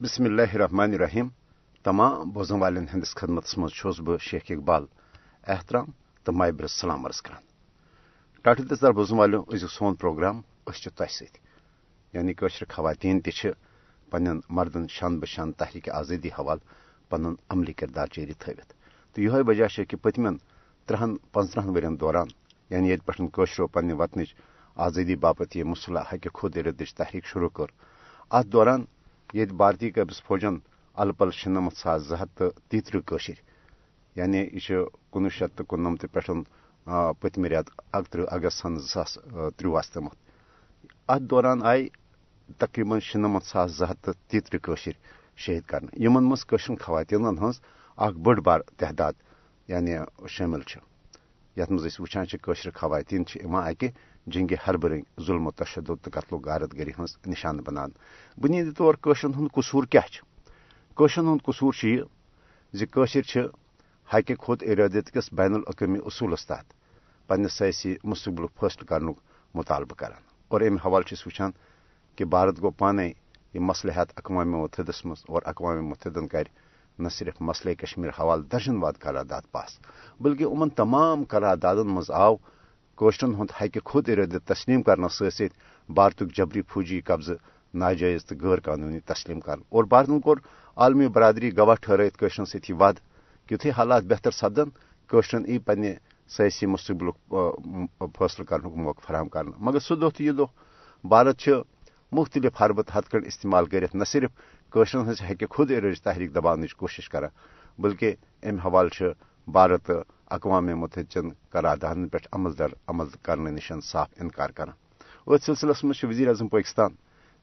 بسم اللہ الرحمن الرحیم تمام بوزن والن ہندس خدمت مز بہ شیخ اقبال احترام تو مائبر سلام عرض کران ٹاٹل تر بوزن والو ازیک سون پروگرام اس تہ ست یعنی قشر خواتین تہ پن مردن شان بشان تحریک آزادی حوالہ پن عملی کردار جاری تھوت تو یہ وجہ کہ پتمن ترہن پانچترہن ورین دوران یعنی یت پہ پنہ وطنچ آزادی باپت یہ مسلح حق خود ارادچ تحریک شروع کر ات دوران یت بھارتی قبض فوجن ال پل شنمت ساس زٕ ہتھ تہٕ تیترہ کشر یعنی یہ کنوہ شیت تو کنمت پہ پتم رٮ۪تھ اکترہ اگست سن زٕ ساس ترٛوہس تامتھ ات دوران آئی تقریباً شنمت ساس زٕ ہتھ تہٕ تیترہ کشر شہید کرنے. یمن مز قشر خواتین ہز اخ بڑ بار تعداد یعنی شامل یت مز وچان قشر خواتین یوان اکہ جنگ ہربرنگ ظلم و تشدد تو قتل و غارت گری ہز نشان بنان۔ بنیادی طور قشرن ہند قصور کیا قشرن ہند قصور یہ زشر حقہ خود ارادت کس بین الاقوامی اصولس تحت پنس سیاسی مستقبل فیصلہ کرنے مطالبہ کران۔ اور ام حوالہ وچان کہ بھارت گو پانے یہ مسئلہ اقوام متحدس مز اور اقوام متحدن کر نہ صرف مسئلہ کشمیر حوالہ درجن واد قرارداد پاس، بلکہ ان تمام قراردادن مز آو کوشرن ہند حقہ خود ارادت تسلیم کرنا ست بھارتک جبری فوجی قبضہ ناجائز تو غیر قانونی تسلیم کر۔ اور بھارتن کور عالمی برادری گواہ ٹھہرت قشرن ست ود یتھے حالات بہتر سپدن قشرن ای پنہ سیاسی مستقبل فیصلہ کرنے موقع فراہم کرنا۔ مگر سہ دہ تو یہ دہ بھارت مختلف حربت ہتھ کٹ استعمال کرت نہ صرف قشرن ہز ہیکہ خود ارج تحریک دبان کوشش کران بلکہ ام حوالہ بھارت اقوام متحد چن قراردادن پہ عمل در عمل کرنے نشن صاف انکار کران ات سلسلس مز وزیر اعظم پاکستان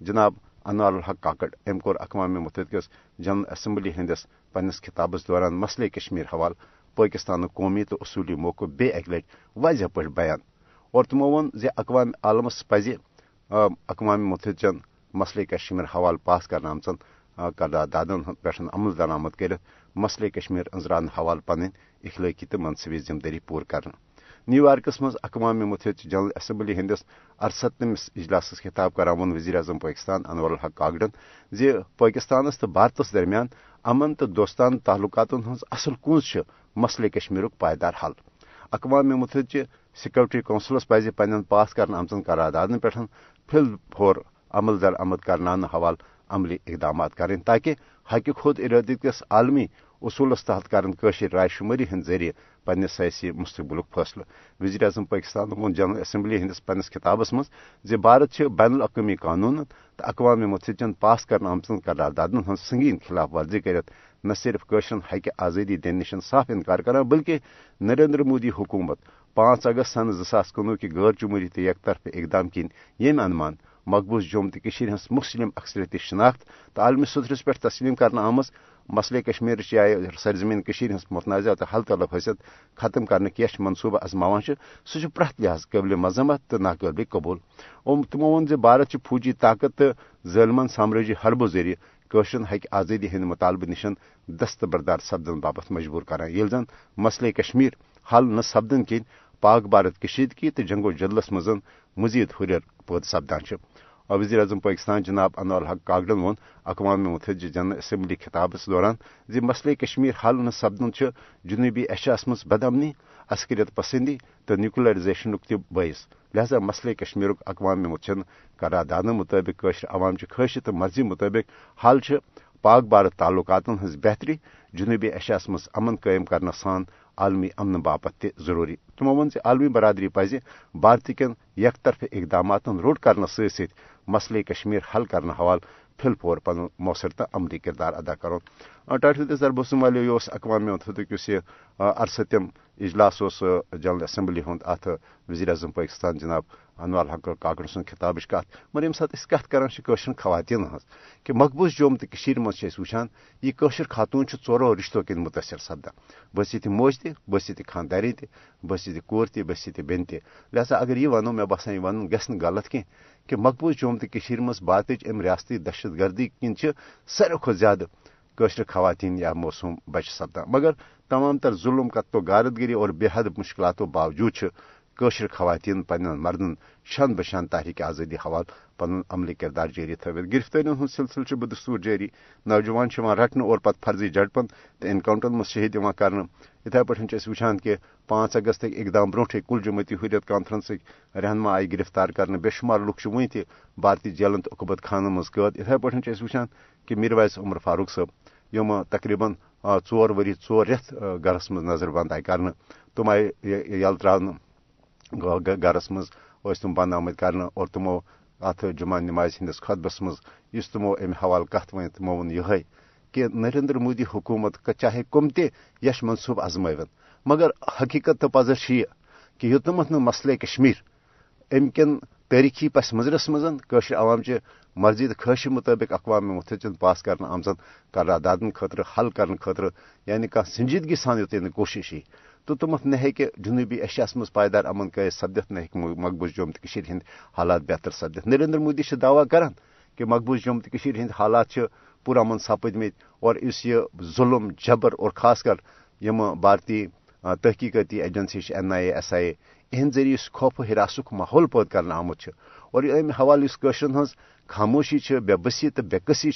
جناب انوار الحق کاکڑ ام کور اقوام متحد کس جنرل اسمبلی ہندس پنس خطابس دوران مسئلہ کشمیر حوالہ، پاکستان قومی تو اصولی موقع بے اک لٹ واضح پہ بیان۔ اور تمو ون اقوام عالمس پزِ اقوام متحد چن مسئلہ کشمیر حوالہ پاس کرنا آمژن قراردادن پہ عمل درآمد کرت مسئلہ کشمیر انزران حوالہ پن اخلٲقی تو منصوی ذمہ داری پور کر نیو یارکس مز اقوام متحد جنرل اسمبلی ہندس ارستمس اجلاس خطاب کران ون وزیر اعظم پاکستان انور الحق کاگڈن زِ پاکستانس تو بھارتس درمیان امن تو دوستان تعلقات ہز اصل کنز مسئلہ کشمیر پائیدار حل۔ اقوام متحد سیکورٹی کونسلس پزِ پنن پاس کرنا آمژن قراردادن پھل پھور عمل در عمل کرنانے حوالہ عملی اقدامات کریں تاکہ حقہ خود ارادی کس عالمی اصولس تحت کرن رائے شماری ہند ذریعہ پنس سیاسی مستقبل فیصلہ وزیر اعظم پاکستان وون جنرل اسمبلی ہندس پنس خطابس مز بھارت بین الاقوامی قانون تو اقوام متحدن پاس کرنا آمژن قراردادن ہن سنگین خلاف ورزی کرت نہ صرف قشرن حقہ آزادی دن نشن صاف انکار کران بلکہ نریندر مودی حکومت پانچ اگست سن زاس کنوہ کہ غیر جمہوری تو یک طرف اقدام کن یم انمان مقبوض جوم تو ہز مسلم اکثریت شناخت تو عالمی صدرس پہ تسلیم کرنا آمز مسئلہ کشمیر چاہے سرزمین ہز متنازع تو حل طلب حیثیت ختم کرنے کیش منصوبہ ازماوان سہ پریت لحاظ قابل مذمت تو ناقابل قبول۔ تمو ون بھارت فوجی طاقت تو ظلمن سامراجی حربو ذریعہ قشرن ہک آزادی ہند مطالبہ نشن دستبردار سپدن باپت مجبور کران۔ یل زن مسئلہ کشمیر حل نہ سپدن کن پاک بھارت کشیدگی تو جنگ و جدلس مزن مزید ہریر پود سپدان وزیر اعظم پاکستان جناب انور الحق کاگڈن وون اقوام متحدہ جنرل اسمبلی خطابس دوران زِ مسئلہ کشمیر حل نہ سپدن جنوبی ایشیاس مز بدامنی، عسکریت پسندی تو نیوکلرائزیشن تہ باعث لہذا مسئلہ کشمیر اقوام متحدہ قرارداد مطابق قشر عوام چہ خواہش تو مرضی مطابق حل پاک بھارت تعلقات ہز بہتری، جنوبی ایشیاس مز امن قائم کرنا سان عالمی امن باپت تہ ضروری۔ تمو ون عالمی برادری پزِ بھارت کن یک طرف اقدامات روٹ کرنے ست مسئلہ کشمیر حل کرنے حوالہ پھل پور پن مؤثر تو عملی کردار ادا کرو۔ ٹاٹل تربوسم والے یہ اقوام متحدک اس ارستم اجلاس جنرل اسمبلی ہند ات وزیر اعظم پاکستان جناب انوار حق کاکڑ سن خطابچ کت مگر یم سات کت کران قشر خواتین ہز کہ مقبوض جوم تو مز وچان یہ قشر خاتون ژورو رشتو کن متاثر سپدان بس یہ موج تہ بس یہ خانداری تہ بس یہ کور تہ بس یہ بین تہ۔ لہذا اگر یہ ونو مے باسان یہ ون غلط کی کہ مقبوض جوم تو مز باتچ ام ریاستی دہشت گردی کن ساروی کھت زیادہ قشر خواتین یا موسوم بچ سپدان مگر تمام تر ظلم، قتل و اور بے حد مشکلاتوں باوجود قشر خواتین پن مردن شن بشان تحریک آزادی حوالہ پن عملی کردار جاری تھوت گرفتاری ہند سلسلہ بدستور جاری۔ نوجوان رٹن اور پتہ فرضی جڑپن تو انکاؤنٹرن من شہید کر اتھے پہ وچان کہ پانچ اگست اقدام بروٹے کل جمعیتی حریت کانفرنس رہنما آئی گرفتار کرنے بے شمار لوگ ون تہ بھارتی جیلن تو اقبت خانہ مز قید اتھے پہ وچان کہ میر ویس عمر فاروق صاحب یم تقریباً ژور وری ژور رٮ۪تھ گرس منٛز نظر بنٛد آیہِ کرنہٕ۔ تِم آیہِ یلہٕ ترٛاونہٕ گرس منٛز ٲسۍ تِم بنٛد آمٕتۍ کرنہٕ اور تِمو اتھ جمعہ نمازِ ہندس خطبس منٛز یُس تِمو امہِ حوالہٕ کتھ ؤنۍ تِمو ووٚن یِہے۔ کہ نریندر مودی حکومت چاہے کم تہِ یش منصوٗبہٕ ازمٲوِن مگر حقیقت تہٕ پزر چھِ یہِ کہ یوٚتامَتھ نہٕ کشمیر امہِ کٮ۪ن تٲریخی پس منظرس منٛز کٲشر عوامچہِ مرضی تو خواہش مطابق اقوام متحدہ پاس کرنے آمژن قراردادن خاطر حل کرنے خاطر یعنی کھانا سنجیدگی سان یوتن کوشش ہی۔ تو تمت نہ ہیکہ جنوبی ایشیاس مز پائیدار امن قید سپدت نہ ہیکہ مقبوض جوم تو ہند حالات بہتر سپدت نریندر مودی دعویٰ کران کہ مقبوض جوم تو ہند حالات پور امن سپدمت اور اس یہ ظلم، جبر اور خاص کر یم بھارتی تحقیقاتی agency N I A S I A اہد ذریعہ اس خوف و حراسک ماحول پید کرنے آمت اور امہ حوالہ اس ہز خاموشی بے بسی تو بے قسی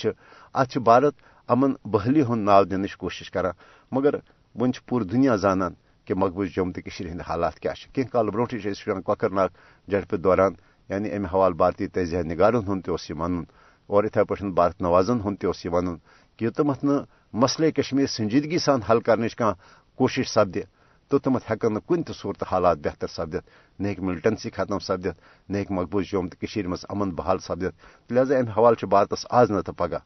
ات بھارت امن بحلی ہند ناو دنچ کوشش کران مگر ون پور دنیا زانان کہ مقبوض جوم تو ہند حالات کیا کی کال بروٹھ وچان ناگ جڑپ دوران یعنی امہ حوالہ بھارتی تجزیہ نگارن ہند تہ ون اور اتھے پہ بھارت نوازن ہند تہ ون کہ یوتمت مسئلے کشمیر سنجیدگی سان حل کرنے کھانا کوشش سپدِ توٚتامَتھ ہٮ۪کن نہٕ کُنہِ تہِ صوٗرتہٕ حالات بہتر سپدِتھ نہ ہیٚکہِ ملٹنسی ختم سپدِتھ نہ ہیٚکہِ مقبوض جوم تہٕ کٔشیٖرِ امن بحال سپدِتھ لہذا امہِ حوالہٕ چھُ بھارتس آز نہ تہٕ پگہہ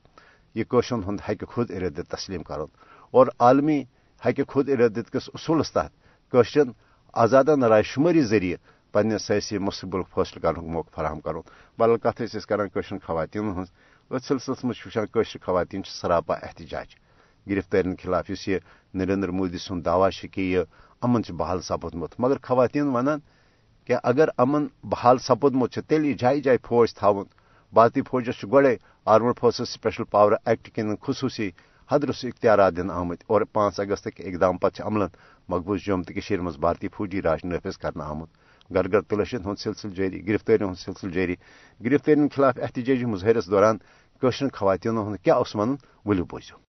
یہِ کٲشرن ہُنٛد ہیٚکہِ خود ارادت تسلیم کرُن اور عالمی ہیٚکہِ خود ارادت کِس اصوٗلس تحت کٲشرٮ۪ن آزادن راے شُمٲری ذٔریعہٕ پننہِ سیٲسی مستقبلُک فٲصلہٕ کرنُک موقعہٕ فراہم کرُن۔ بدل کتھ ٲسۍ أسۍ کران کٲشرٮ۪ن خواتیٖنن ہٕنٛز۔ أتھۍ سلسلس منٛز چھِ وٕچھان سراپا احتجاج۔ گرفتارین خلاف یُس یہِ نریندر مودی سُنٛد دعویٰ چھُ کہِ یہِ امن بحال سپودمت مگر خواتین ونان کہ اگر امن بحال سپودمت تیل یہ جائیں جائیں فوج تھاون۔ بھارتی فوجس گوڑے armed forces special power act کن خصوصی حدرس اختیارات دن آمت اور پانچ اگست اقدام پتہ عمل مقبوض جوم تو مز بھارتی فوجی راج نافذ کرنا آمت۔ گھر گھر تلاشن ہند سلسلہ جاری گرفتاری ہند سلسلہ جاری گرفتاری خلاف احتجاجی مظاہرس دوران قشر خواتین ہند کیا ون ولو بوزو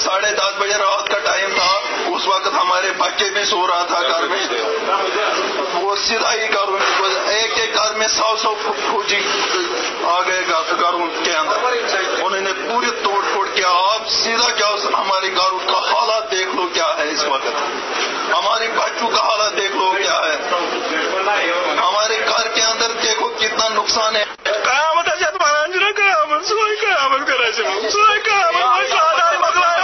ساڑھے دس بجے رات کا ٹائم تھا۔ اس وقت ہمارے بچے میں سو رہا تھا گھر میں۔ وہ سیدھا ہی گھروں ایک ایک گھر میں سو سو فوجی آ گئے گھروں کے اندر۔ انہوں نے پوری توڑ پھوڑ کیا آپ سیدھا کیا ہمارے گھروں کا حالات دیکھ لو کیا ہے اس وقت۔ ہمارے بچوں کا حالات دیکھ لو کیا ہے۔ ہمارے گھر کے اندر دیکھو کتنا نقصان ہے۔ قیامت قیامت قیامت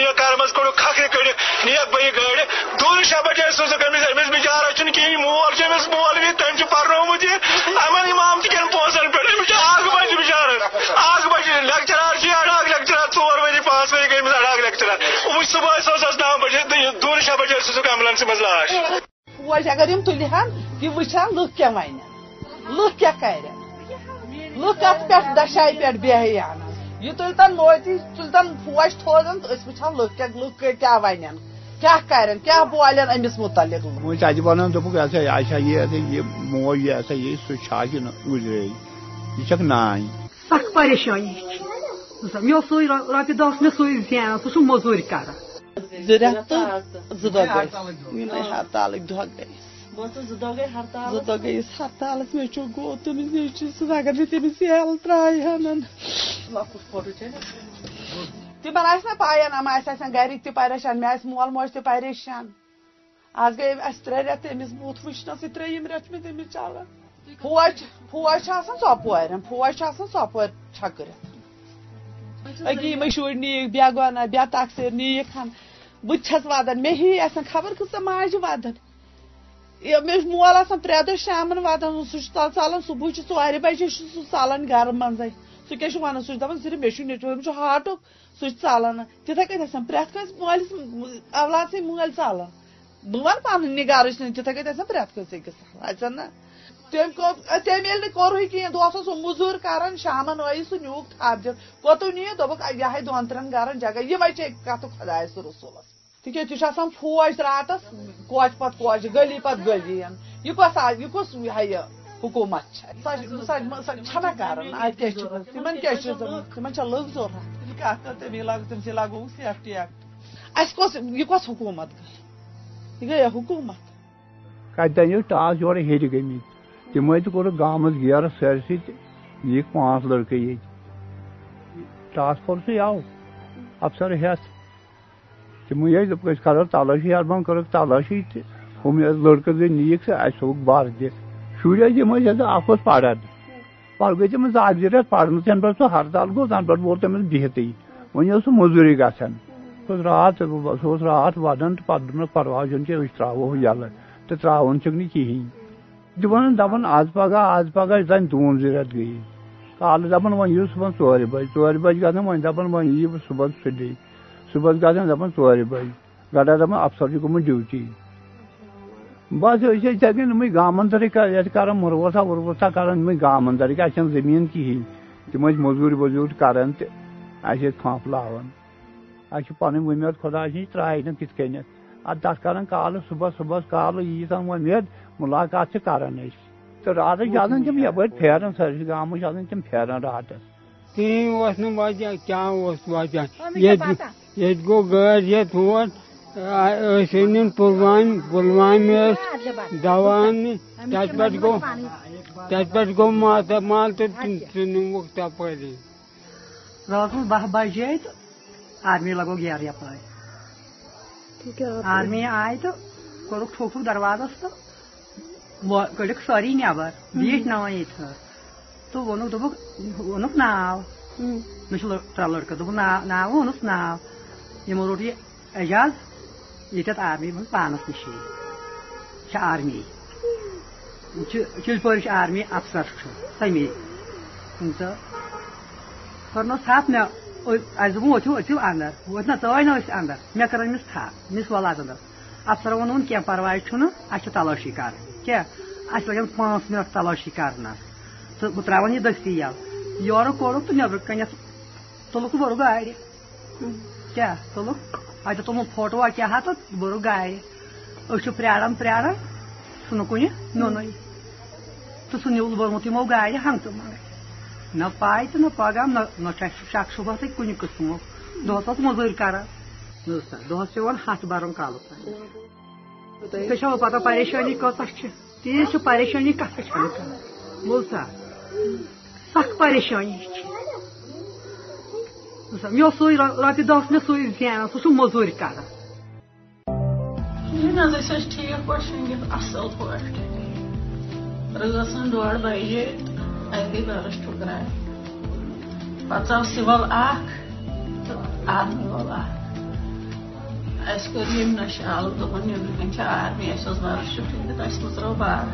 نیک کار مز مول چھ تم چھ پرنومت امن امام تہ کن پونسن پہ وہ صبح سوزس نو بجے دون شاہ بجے سوزک ایمبولینس مز لاش فوج اگر یم تلہن تم وچھان لکھ کیا ون لکھ کیا کر لکھ ات پہ دشائی پہ بہان یہ تلتن موتی تلتن فوج تھوزن تو اس وچھان لک لک کیا ونن کیا کرن کیا بولن امس متعلق وہ چاچی ونان دوپک ایسا ایسا یہ یہ موج یہ ایسا یہ سو چھاگی نہ گزرے یہ چک نائی سخ پریشانی سُے زینان سُہ چھُ موٚزوٗرۍ کران زٕ رٮ۪تھ تہٕ زٕ دۄہ گٔے یِمے ہرتالٕکۍ دۄہ گٔے زٕ گٔیس ہرتالس مےٚ چھُ گوٚو تٔمِس نیچوِس اگر نہٕ تٔمِس یل ترٛایہِ ہن تمن آسہِ نا پاین یِم آسہِ آسان گرِکۍ تہِ پریشان مےٚ آسہِ مول موج تہِ پریشان آز گٔے اَسہِ ترٛےٚ رٮ۪تھ تٔمِس بوٗتھ وٕچھنَسٕے ترٛیٚیِم رٮ۪تھ مےٚ تٔمِس چلان پوش پوش ژۄپورٮ۪ن پوش ژۄپور چھکرِتھ أکی یِمے شُرۍ نیٖکھ بیا گۄنا بیا تقسیٖر نیٖکھ ہن بہٕ تہِ چھس ودان مےٚ ہی آسان خبر کۭژاہ ماجہِ ودان مےٚ چھُ مول آسان پرٛٮ۪تھ دۄہ شامن ودان سُہ چھُ ژلان صبحٲے چھُ ژورِ بجے چھُ سُہ ژلان گرٕ منٛزے سُہ کیٛاہ چھُ ونان سُہ چھُ دپان صرف مےٚ چھُ نیچوٗ أمِس چھُ ہاٹُک سُہ چھُ ژلان تِتھے کٔنۍ آسان پرٛٮ۪تھ کٲنٛسہِ مٲلِس اولاد سٕنٛدۍ مٲلۍ ژلان بہٕ ونہٕ پنٕنہِ گرٕچ نہٕ تِتھے کٔنۍ آسان پرٛٮ۪تھ کٲنٛسہِ أکِس اَژن نا تٔمۍ کوٚر تٔمۍ ییٚلہِ نہٕ کوٚرُے کِہینۍ دۄہس اوس سُہ موٚزوٗرۍ کران شامن ٲیی سُہ نیوٗکھ تھپھ دِتھ کوٚتُن نِیہِ دوٚپُکھ یِہے دۄن ترٛٮ۪ن گرن جگہ۔ یِمے چھِ کتھٕ خۄدایس رسوٗلس تِکیٛازِ آسان فوج راتس کوچہِ پتہٕ کوچہِ گلی پتہٕ گلی یہِ کۄس یہِ کُس یہِ حکوٗمت چھنا کران لُکھ ضوٚرتھ کتھ کر تمی لاگو تٔمسٕے لاگو سیفٹی ایکٹ اَسہِ کۄس یہِ کۄس حکوٗمت۔ گٔے یہِ گٔیا حکوٗمت۔ کتہِ ٹاس یورٕ ہیٚرِ گٔمٕتۍ تمے تہِ کوٚرُکھ گامس گیرٕ سٲرسٕے تہٕ نِیِکھ پانٛژھ لڑکہٕ ییٚتہِ ٹاسک فورسٕے آو افسر ہٮ۪تھ تِمے ٲسۍ دوٚپُکھ أسۍ کرو تلٲشی اربن کٔرٕکھ تلٲشی تہٕ ہُم لڑکہٕ زٕ نِیِکھ سُہ اَسہِ تھوٚوُکھ بر دِتھ شُرۍ ٲسۍ یِم ٲسۍ اکھ اوس پران پتہٕ گٔے تٔمِس اکھ زٕ رٮ۪تھ پرنس پٮ۪ٹھ سُہ ہرتال گوٚو تَنہٕ پٮ۪ٹھ ووت تٔمِس بِہتٕے وۄنۍ اوس سُہ موٚزوٗری گژھان سُہ اوس راتھ سُہ اوس راتھ ودان تہٕ پتہٕ دوٚپنس پرواے چھُنہٕ کینٛہہ أسۍ تراوو یَلہٕ تہٕ نہٕ دپان دپان آز پگہہ آز پگہہ زن دوٗن زٕ رٮ۪تھ کالہٕ دپان وۄنۍ یِیِو صبحن ژورِ بجہِ ژورِ بجہِ گژھان وۄنۍ دپان وۄنۍ یِیِو صبحن سُلے صبحس گژھان دپان ژورِ بجہِ گرا دپان افسر چھُ گوٚمُت ڈیوٹی۔ بس أسۍ ٲسۍ یِتھے کٔنۍ یِمے گام اندرٕے ییٚتہِ کران مُروسا، وُروسا کران یِمے گام اندرٕکۍ اَسہِ چھنہٕ زٔمیٖن کِہینۍ تِم ٲسۍ موٚزوٗرۍ ووٚزوٗرۍ کران تہٕ اَسہِ ٲسۍ پھمپ لاوان اَسہِ چھِ پنٕنۍ وُمید خۄدایَس نِش ترٛایہِ نہٕ تِتھ کٔنٮ۪تھ کران کالہٕ صبحس صبحس کالہٕ ییٖژاہ وۄمید مُلاقات چھِ کران أسۍ تہٕ راتس چھِ آسان تِم یپٲرۍ پھیران سٲرسٕے گامس چھِ آسان تِم پھیران راتس کِہینۍ اوس نہٕ وجہ کیٛاہ اوس وجہ ییٚتہِ ییٚتہِ گوٚو گٲڑۍ ہٮ۪تھ ہور ٲسۍ أنِن پُلوامہِ پُلوامہِ ٲسۍ دوا اَننہِ تَتہِ پٮ۪ٹھ گوٚو تَتہِ پٮ۪ٹھ گوٚو ماتامال تہٕ سُہ نِموکھ تپٲری رات اوس باہ بجے تہٕ آرمی لگو گیرٕ یپٲرۍ آرمی آیہِ تہٕ کوٚرُکھ ٹھوک ٹھوک دروازس تہٕ کٔڑِکھ سٲری نٮ۪بر بیٖٹھۍ ناوان ییٚتہِ تہٕ ووٚنُکھ دوٚپُکھ ووٚنُکھ ناو مےٚ ترٛےٚ لڑکہٕ ناو ووٚنُکھ ناو یِمو روٚٹ یہِ اعجاز ییٚتٮ۪تھ آرمی منٛز پانس نِشی۔ آرمی چِلپورِ آرمی افسر تہٕ کٔرنَس تھپھ مےٚ اَسہِ دوٚپُن ؤتھِو ؤتھِو اندر ؤتھۍ نہ ژٲے نہ أسۍ اندر مےٚ کٔر أمِس تھپھ أمِس اندر کینٛہہ پرواے چھُنہٕ اَسہِ چھِ تلٲشی کرٕنۍ کیٛاہ اَسہِ لگن پانٛژھ مِنٹ تلٲشی کرنس تہٕ بہٕ تراون یہِ دٔستی یَلہٕ یورٕ کوٚرُکھ تہٕ نیٚبرٕ کَنٮ۪تھ تُلُکھ بوٚرُکھ گاڑِ کیٛاہ تُلُکھ تُلُن فوٹوا کیٛاہ تہٕ بوٚرُکھ گاڑِ أسۍ چھِ پیاران پیاران چھُنہٕ کُنہِ نیُنٕے تہٕ سُہ نیوٗل بوٚرمُت یِمو گاڑِ نہ پاے تہٕ نہ پگہہ نہ نہ چھُ اَسہِ شک شُبہسٕے کُنہِ قٕسمُک دۄہس اوس موٚزوٗرۍ کران دۄہس پیوان ہتھ برُن تانۍ تۄہہِ چھو پتہ پریشٲنی کۭژاہ چھِ تیٖژ چھِ پریشٲنی کتھ چھنہٕ کران بوٗزتھا سخ پریشٲنی چھِ مےٚ اوس سُے رۄپیہِ دہ اوس مےٚ سُے زینان سُہ چھُ موٚزوٗرۍ کران ٹھیٖک پٲٹھۍ شٔنگِتھ اَصٕل پٲٹھۍ رٲژ ڈۄڈ بجے اَسہِ گٔے بَرس ٹھُکراے پَتہٕ ژاو سِوَل اکھ تہٕ آرمی وول اکھ اَسہِ کوٚر ییٚمہِ نشالہٕ دوٚپُن نیٚبرٕ کَنۍ چھِ آرمی اَسہِ اوس بَرس چھُٹی تہٕ اَسہِ مٕژرٲو بار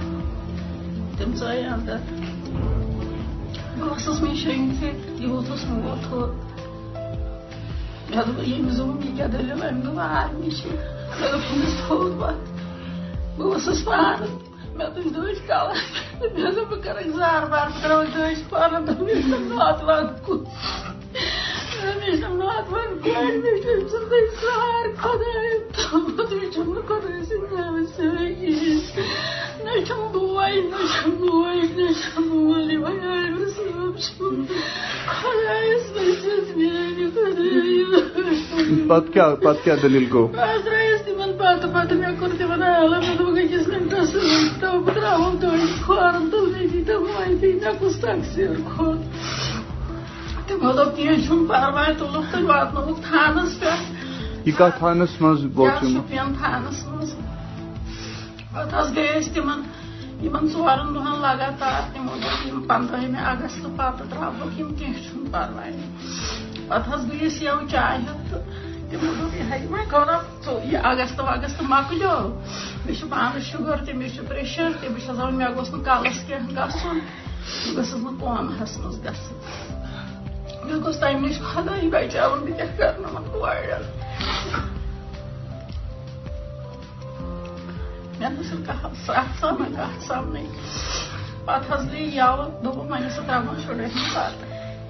تِم ژاے اندر بہٕ ٲسٕس مےٚ شٔنگتھٕے یوٗت اوس موت تھوٚد مےٚ دوٚپ ییٚمِس دوٚپُن یہِ کیٛاہ دٔلیٖل أمۍ دوٚپ آرمی چھِ مےٚ دوٚپ أمِس تھوٚد پَتہٕ بہٕ ٲسٕس پانہٕ مےٚ تُج دٔج کَلس مےٚ دوٚپ بہٕ کَرَکھ زار بار بہٕ ترٛاوَکھ دٔج پانہٕ دوٚپ مےٚ چھُنہٕ ناتوان کُن مےٚ چھُنہم ناتوان کورِ مےٚ چھُ أمۍ سُنٛدٕے سار خۄدایم تھوٚمُت مےٚ چھُم نہٕ خۄداے سٕنٛدۍ نعمت سۭتۍ کِہیٖنۍ نہ چھُم بوے چھُم خۄدایَس بٔچِس میانہِ خۄدایا پتہٕ کیٛاہ پتہٕ کیٛاہ دٔلیٖل گوٚو بہٕ حظ درٛایس تِمن پتہٕ پتہٕ مےٚ کوٚر تِمن عالم مےٚ دوٚپ کینٛہہ چھُنہٕ پرواے تُلُکھ تہٕ واتنووُکھ تھانس پٮ۪ٹھ یہِ کتھ تھانس منٛز شُپین تھانس منٛز پتہٕ حظ گٔے أسۍ تِمن یمن ژورن دۄہن لگاتار تِمو دوٚپ یِم پنٛدہمہِ اگست پتہٕ ترٛاوہوکھ یِم کینٛہہ چھُنہٕ پرواے پتہٕ حظ گٔیس یَو چاے ہٮ۪تھ تہٕ ہے وۄنۍ کوٚرا ژٕ یہِ اگست وگست مۄکلیو مےٚ چھُ پانس شُگر تہِ مےٚ چھُ پریشر تہِ بہٕ چھس دپان مےٚ گوٚژھ نہٕ کلس کینٛہہ گژھُن بہٕ گٔژھٕس نہٕ قومہس منٛز گژھٕنۍ مےٚ گوٚژھ تمہِ نِش خداے بچاوُن بہٕ کیٛاہ کرٕ نہٕ وۄنۍ کورٮ۪ن مےٚ نہ چھُنہٕ کانٛہہ سَتھ سَمن کَتھ سَمنٕے پَتہٕ حظ گٔے یَوٕ دوٚپُکھ وۄنۍ ٲسۍ ترٛاوان شُرہمہِ پَتہٕ یہِ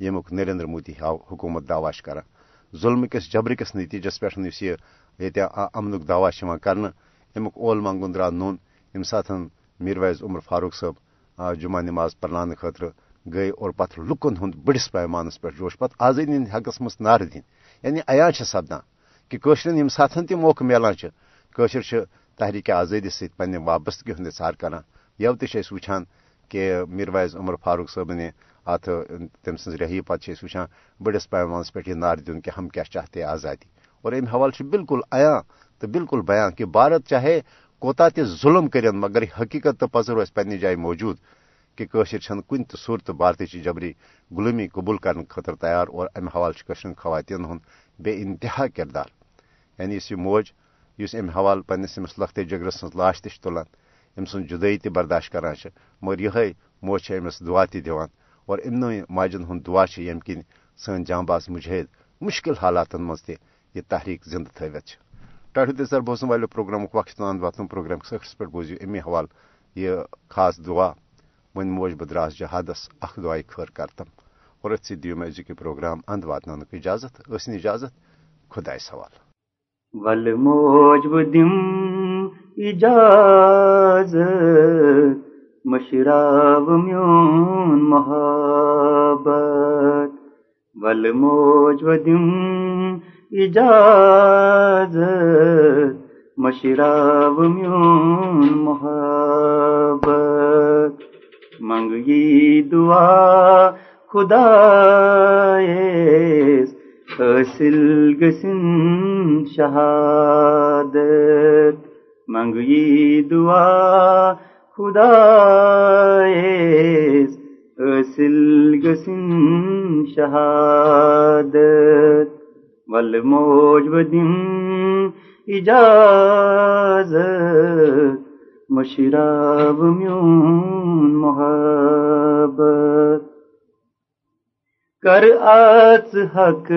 ییٚمیُک نریندر مودی ہاو حکوٗمت دعوا چھِ کران ظلمہٕ کِس جبرٕ کِس نتیٖجس پٮ۪ٹھ یُس دعوا چھُ یِوان اول منگُن درٛاو نوٚن۔ ییٚمہِ ساتہٕ میٖرویز عمر فاروق صٲب جمعہ نماز پرناونہٕ خٲطرٕ گٔے اور پتہٕ لُکن ہُنٛد بٔڑِس پیمانس پٮ۪ٹھ جوش پتہٕ آزٲدی ہٕنٛدۍ حقس منٛز نعرٕ دِنۍ یعنی عیان چھِ سپدان کہ کٲشرٮ۪ن ییٚمہِ ساتہٕ تہِ موقعہٕ میلان چھِ۔ کٲشِر چھِ تحریٖک آزٲدی وابستگی ہُنٛد اظہار کران یو تہِ چھِ کہ میٖرویز عمر فاروق صٲبنہِ اتھ تٔمۍ سٕنٛز رہٲیی پتہٕ چھِ أسۍ پیمانس پٮ۪ٹھ یہِ نعرٕ دیُن کہ ہم کیٛاہ چاہتے آزادی۔ اور امہِ حوالہٕ چھُ بالکل عیان تہٕ بالکل بیان کہ بھارت چاہے کوتاہ تہِ ظُلم کٔرِن مگر حقیٖقت تہٕ پزر روزِ پننہِ جایہِ موجوٗد کہ کٲشِر چھنہٕ کُنہِ تہِ صوٗرتہٕ بھارتٕچہِ جبری غلٲمی قبوٗل کرنہٕ خٲطرٕ تیار اور امہِ حوالہٕ چھُ خواتین ہُنٛد بے انتہا کردار۔ یعنی یُس یہِ موج یُس امہِ حوالہٕ پننس أمِس لۄکٹہِ جگرس سٕنٛز لاش تہِ چھِ تُلان أمۍ سُنٛد برداشت کران مگر یِہے موج چھِ أمِس دُعا تہِ اور امنٕے ماجن ہُنٛد دُعا چھِ ییٚمہِ کِنۍ سٲنۍ جامباز مُجٲہد مُشکل حالاتن منٛز تہِ یہِ تحریٖک زِندٕ تھٲوِتھ چھِ ٹاٹھو تیزار بوزن والٮ۪و پروگرامُک وقت تام واتنُن پروگرامکِس ٲخرس پٮ۪ٹھ بوٗزِو امی حوالہٕ یہِ خاص دُعا وۄنۍ موج بہٕ درٛاس جہادس اکھ دُعایہِ خٲر کرتم۔ اور أتھۍ سۭتۍ دِیِو مےٚ پروگرام اند واتناونُک اجازت ٲسِن اجازت خۄدایس حوالہٕ ول موج بہٕ دِم اجازت مشراو میون محبت، ول موج بہٕ اجازت مشراو میون محبت۔ منگ یی دعا خدایس حٲصِل گٔژھِن شہادت۔ منگ یی دعا خدایس حٲصِل گٔژھِن شہادت ول موج بہٕ دِم اجازت مشراو میون محبت۔ کر آژ حق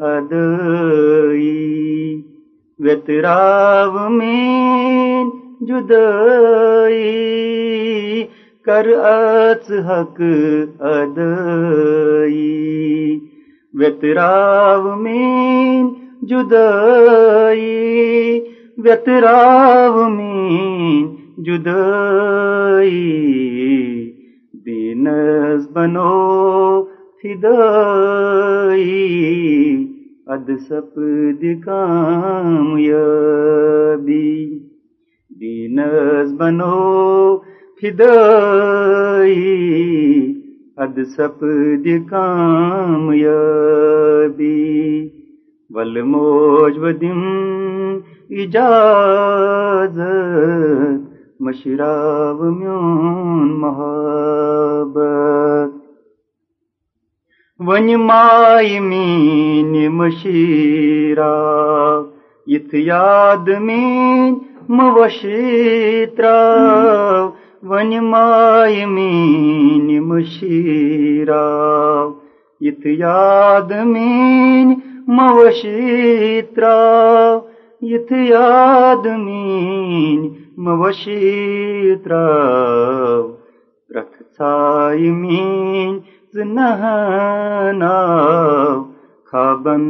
ادٲیی ویتراو مین جُدٲیی کر آژ حق ادٲیی ویتراو مین جُدٲیی ویتراو مین جُدٲیی دیٖنس بنو فِدٲیی اد سپد کامیٲبی دیٖنس بنو فِدٲیی اد سپد کامیٲبی ول موج بہٕ دِم اجازت میون محبت وۄنۍ مایہِ میٛٲنۍ مٔشیٖراو یِتھ یاد میٛٲنۍ مُوشی ترٛاو وۄنۍ مایہِ میٛٲنۍ یاد میٛٲنۍ موشی ترٛاو یِتھ یاد میٛٲنۍ موشی ترٛاو پرٛٮ۪تھ ژھایہِ میٛٲنۍ خابن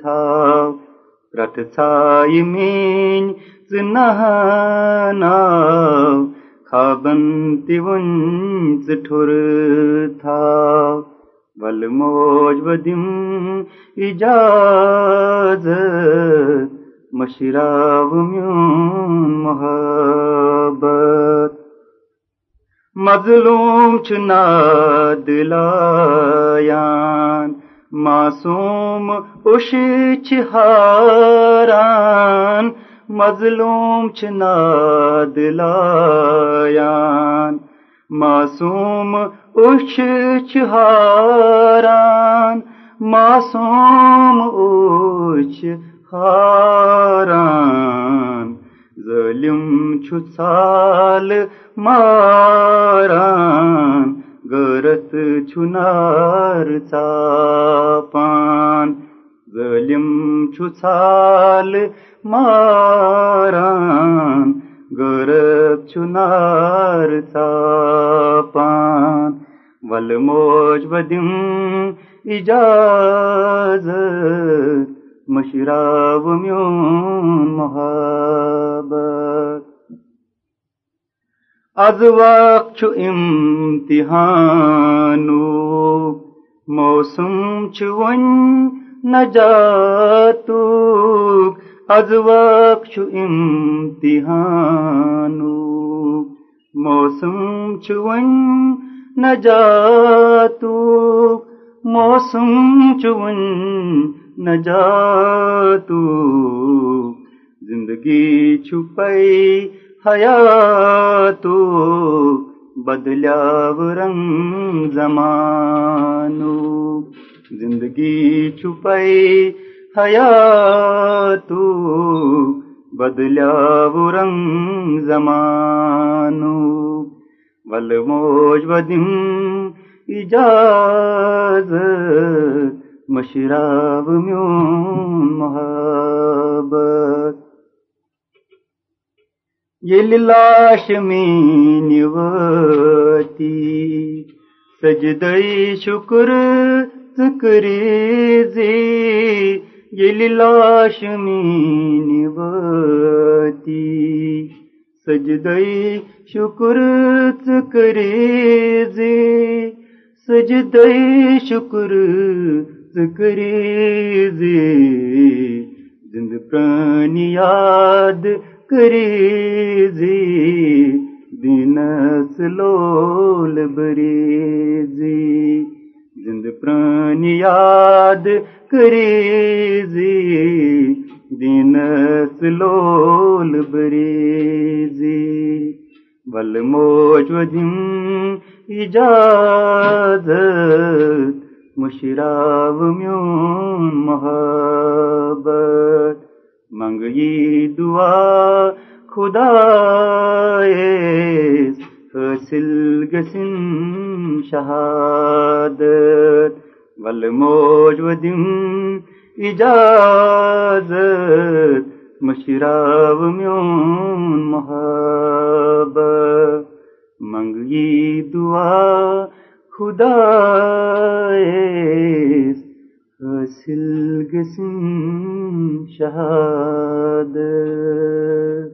تھاو ٹھر تھاو ول موج بدم اجازت مشراو میون محبت مظلوم چنا دلایان معصوم اش ہاران مظلوم چنا دلایان معصوم اش ہاران معصوم اچھ ہاران ظلم چھال ماران، غرت چھنار ژاپان چھال ماران غرت چھنار ژاپان ول موج بدم اجازت مشراو میون محبت از وقت چھ امتحانو موسم چھ ون نجاتو از وقت امتحانو موسم چھ ون نجاتو موسم چھ ون نجاتو زندگی چھپائی حیاتو بدلیاو رنگ زمانو زندگی چھپئی چھپائی حیاتو بدلیاو رنگ زمانو. ول موج بدم اجازت مشراب میون محبت. یل لاش مین وتی سجدئی شکر ذکری زی لاش مین سجدئی شکر ذکری زی سجدئی شکر ذکری زی زند پرانی یاد کری زی دینس لول بری زی زند پرانی یاد کری زی دینس لول بری زی ول موج ودم اجازت مشراو میون محبت منگی دعا خدا حاصل گسن شہادت ول موج ودم اجازت مشراو میون محبت۔ منگی دعا خدا حاصل گسن شہادت۔